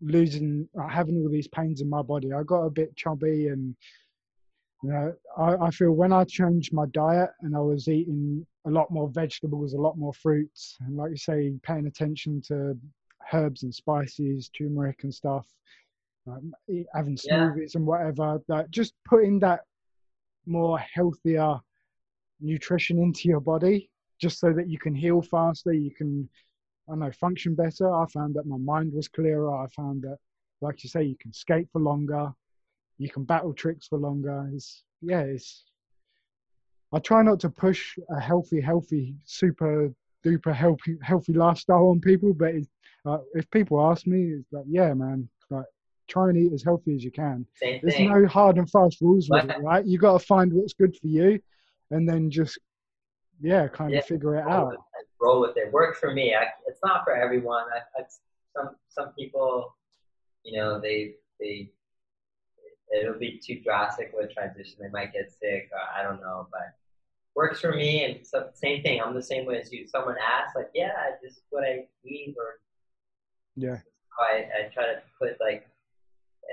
losing, like, having all these pains in my body. I got a bit chubby, and you know, I, I feel when I changed my diet and I was eating a lot more vegetables, a lot more fruits, and like you say, paying attention to herbs and spices, turmeric and stuff having Yeah. smoothies and whatever. Like just putting that more healthier nutrition into your body, just so that you can heal faster. You can, I know, function better. I found that my mind was clearer. I found that, like you say, you can skate for longer. You can battle tricks for longer. It's yeah, it's. I try not to push a healthy, healthy, super duper healthy, healthy lifestyle on people, but it's, uh, if people ask me, it's like, yeah, man, like try and eat as healthy as you can. Same There's thing. no hard and fast rules with Right. it, right? You got to find what's good for you, and then just yeah, kind Yeah. of figure it out. Roll with it. Works for me. I, it's not for everyone. I, I, some some people, you know, they they it'll be too drastic with transition. They might get sick. Or I don't know, but works for me. And so same thing. I'm the same way as you. Someone asks, like, yeah, this is what I eat, or Yeah, I I try to put like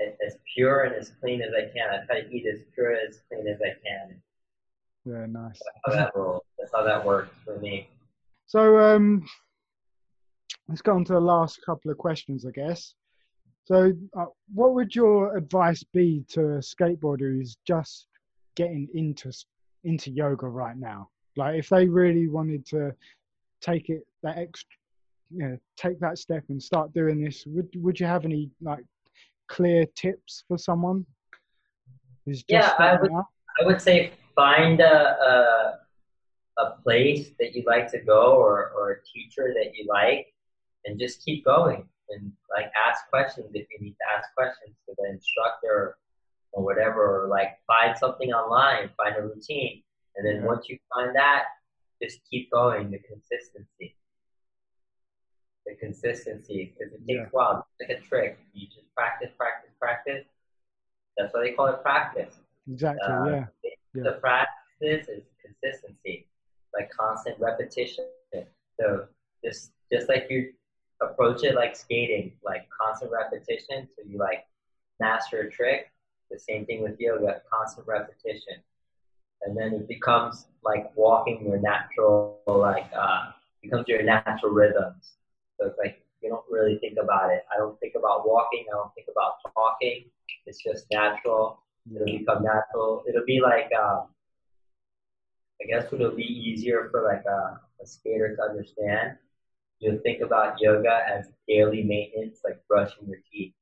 as, as pure and as clean as I can. I try to eat as pure as clean as I can. yeah, nice. That's how that rolls. That's how that works for me. So um, let's go on to the last couple of questions, I guess. So, uh, what would your advice be to a skateboarder who's just getting into into yoga right now? Like, if they really wanted to take it that extra, you know, take that step and start doing this, would would you have any like clear tips for someone who's just Yeah, I would- out? I would say find a, a a place that you like to go or, or a teacher that you like and just keep going and like ask questions if you need to ask questions to the instructor or whatever or like find something online find a routine and then once you find that just keep going the consistency the consistency because it takes Yeah. a while it's like a trick you just practice practice practice that's why they call it practice Exactly. uh, yeah. Yeah. the practice is consistency, like constant repetition. So just just like you approach it like skating, like constant repetition, so you like master a trick. The same thing with yoga, constant repetition, and then it becomes like walking your natural, like uh, becomes your natural rhythms. So it's like you don't really think about it. I don't think about walking. I don't think about talking. It's just natural it'll become natural. It'll be like, um, I guess it'll be easier for like a, a skater to understand. You'll think about yoga as daily maintenance, like brushing your teeth.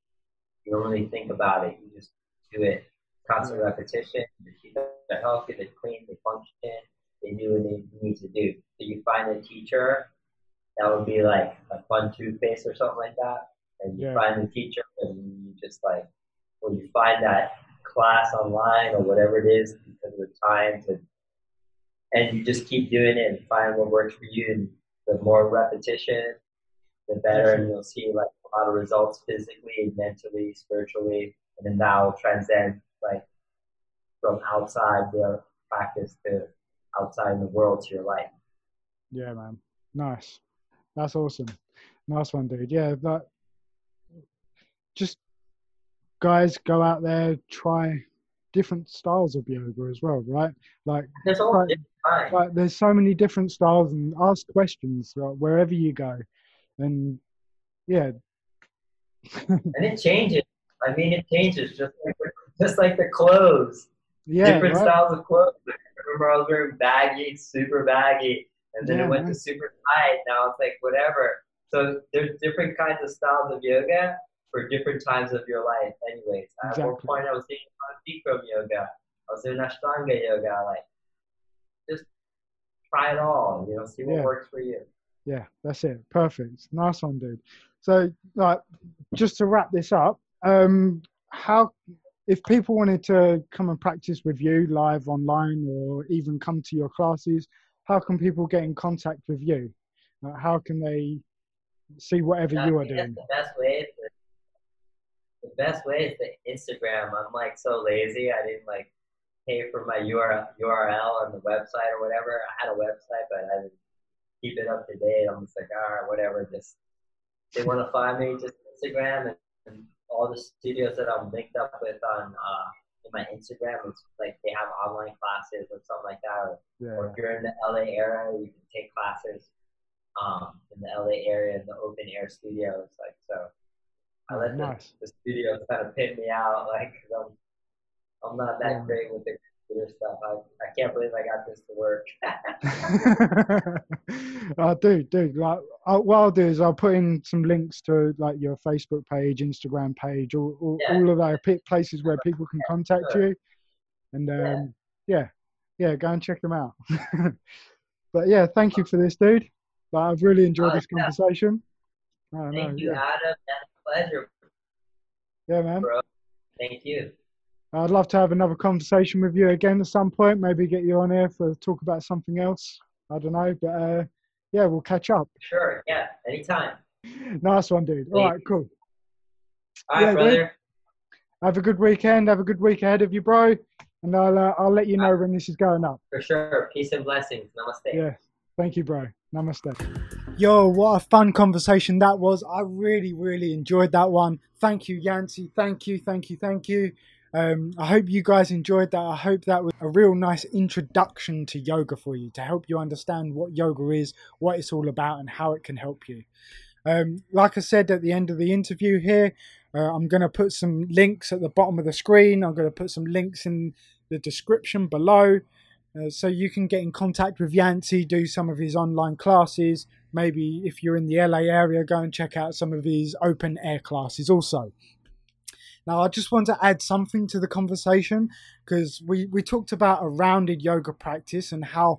You don't really think about it. You just do it. Constant repetition. Your teeth are healthy, they're clean, they function, they do what they need to do. So you find a teacher that would be like a fun toothpaste or something like that. And you Yeah. find the teacher and you just like, when you find that class online or whatever it is because of the time to and you just keep doing it and find what works for you. And the more repetition, the better, and you'll see like a lot of results physically, mentally, spiritually, and then that will transcend like from outside their practice to outside the world to your life. Yeah, man. Nice. That's awesome. Nice one, dude. Yeah, that just guys go out there, try different styles of yoga as well, right? Like there's all like, like, there's so many different styles and ask questions right, wherever you go. And yeah. and it changes. I mean it changes just like just like the clothes. Yeah. Different right? styles of clothes. I remember I was wearing baggy, super baggy, and then yeah, it went man. to super tight. Now it's like whatever. So there's different kinds of styles of yoga for different times of your life. Anyways, exactly. at one point I was doing Bikram yoga. I was doing Ashtanga yoga. Like, just try it all. You know, see what yeah. works for you. Yeah, that's it. Perfect. Nice one, dude. So, like, just to wrap this up, um, how if people wanted to come and practice with you live online or even come to your classes, how can people get in contact with you? How can they see whatever you are doing? That's The best way. The best way is the Instagram. I'm like so lazy. I didn't like pay for my URL, URL on the website or whatever. I had a website, but I didn't keep it up to date. I'm just like, all right, whatever. Just they want to find me, just Instagram and, and all the studios that I'm linked up with on uh, in my Instagram. It's like they have online classes or something like that. Or, yeah. or if you're in the LA area, you can take classes um, in the LA area in the open air studios. Like so, I oh, let nice. the, the studios kind of pin me out. Like i I'm I'm not that yeah. great with the computer stuff. I, I can't believe I got this to work. I do, dude. Like, I, what I'll do is I'll put in some links to like your Facebook page, Instagram page, all, all, yeah. all of those places where people can contact you. And um, yeah. yeah, yeah, go and check them out. but yeah, thank you for this, dude. But I've really enjoyed this conversation. Oh, thank no, you, yeah. Adam. Pleasure. Yeah, man. Bro. Thank you. I'd love to have another conversation with you again at some point. Maybe get you on here for talk about something else. I don't know, but uh, yeah, we'll catch up. Sure. Yeah. Anytime. Nice one, dude. All right. Cool. All right, yeah, brother. Dude. Have a good weekend. Have a good week ahead of you, bro. And I'll uh, I'll let you know when this is going up. For sure. Peace and blessings. Namaste. Yeah. Thank you, bro. Namaste. Yo, what a fun conversation that was. I really, really enjoyed that one. Thank you, Yancey. Thank you, thank you, thank you. Um, I hope you guys enjoyed that. I hope that was a real nice introduction to yoga for you to help you understand what yoga is, what it's all about, and how it can help you. Um, like I said at the end of the interview here, uh, I'm going to put some links at the bottom of the screen. I'm going to put some links in the description below. Uh, so you can get in contact with Yancey, do some of his online classes. Maybe if you're in the LA area, go and check out some of these open air classes also. Now, I just want to add something to the conversation because we, we talked about a rounded yoga practice and how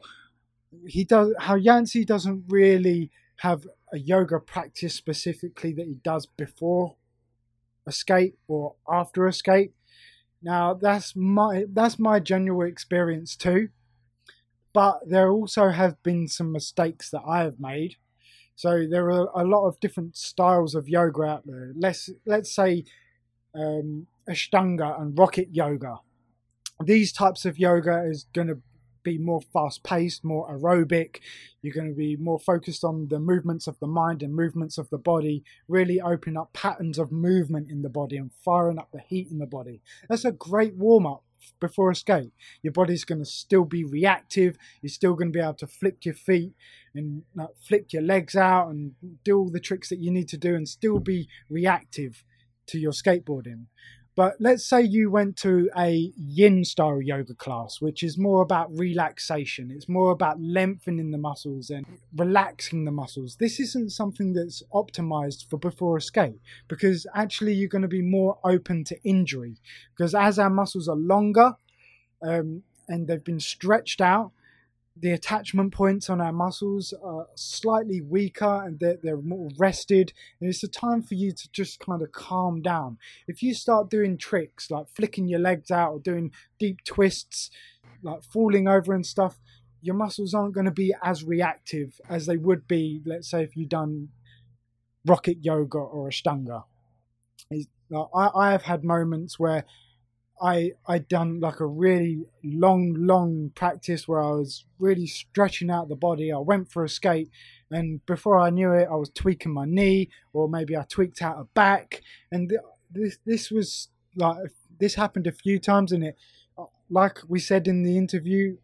he does how Yancey doesn't really have a yoga practice specifically that he does before a skate or after a skate. Now that's my that's my general experience too but there also have been some mistakes that I have made. So there are a lot of different styles of yoga out there. Let's let's say um, Ashtanga and Rocket Yoga. These types of yoga is going to be more fast paced, more aerobic. You're going to be more focused on the movements of the mind and movements of the body, really open up patterns of movement in the body and firing up the heat in the body. That's a great warm up before a skate. Your body's going to still be reactive. You're still going to be able to flick your feet and uh, flick your legs out and do all the tricks that you need to do and still be reactive to your skateboarding. But let's say you went to a yin style yoga class, which is more about relaxation. It's more about lengthening the muscles and relaxing the muscles. This isn't something that's optimized for before a skate because actually you're going to be more open to injury. Because as our muscles are longer um, and they've been stretched out, the attachment points on our muscles are slightly weaker and they're, they're more rested and it's a time for you to just kind of calm down if you start doing tricks like flicking your legs out or doing deep twists like falling over and stuff your muscles aren't going to be as reactive as they would be, let's say, if you've done rocket yoga or ashtanga. I, I have had moments where I I'd done like a really long, long practice where I was really stretching out the body. I went for a skate, and before I knew it, I was tweaking my knee, or maybe I tweaked out a back. And this this was like this happened a few times, and it, like we said in the interview,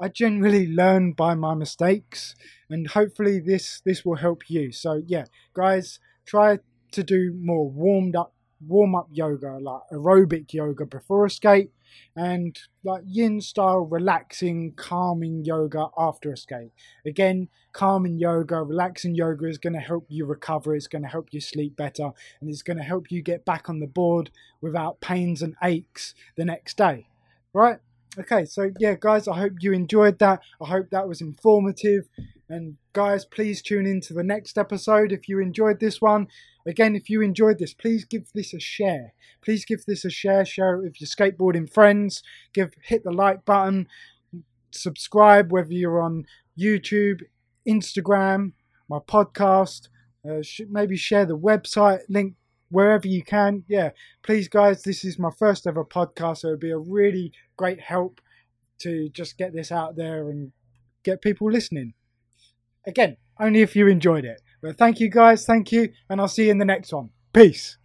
I generally learn by my mistakes, and hopefully this this will help you. So yeah, guys, try to do more warmed up warm up yoga, like aerobic yoga before a skate, and like yin style relaxing, calming yoga after a skate. Again, calming yoga, relaxing yoga is going to help you recover, it's going to help you sleep better, and it's going to help you get back on the board without pains and aches the next day. Right? Okay, so yeah, guys, I hope you enjoyed that. I hope that was informative. And guys, please tune in to the next episode if you enjoyed this one. Again, if you enjoyed this, please give this a share. Please give this a share. Share it with your skateboarding friends. Give hit the like button. Subscribe whether you're on YouTube, Instagram, my podcast. Uh, maybe share the website link wherever you can. Yeah, please, guys. This is my first ever podcast, so it'd be a really great help to just get this out there and get people listening. Again, only if you enjoyed it. But thank you guys, thank you, and I'll see you in the next one. Peace.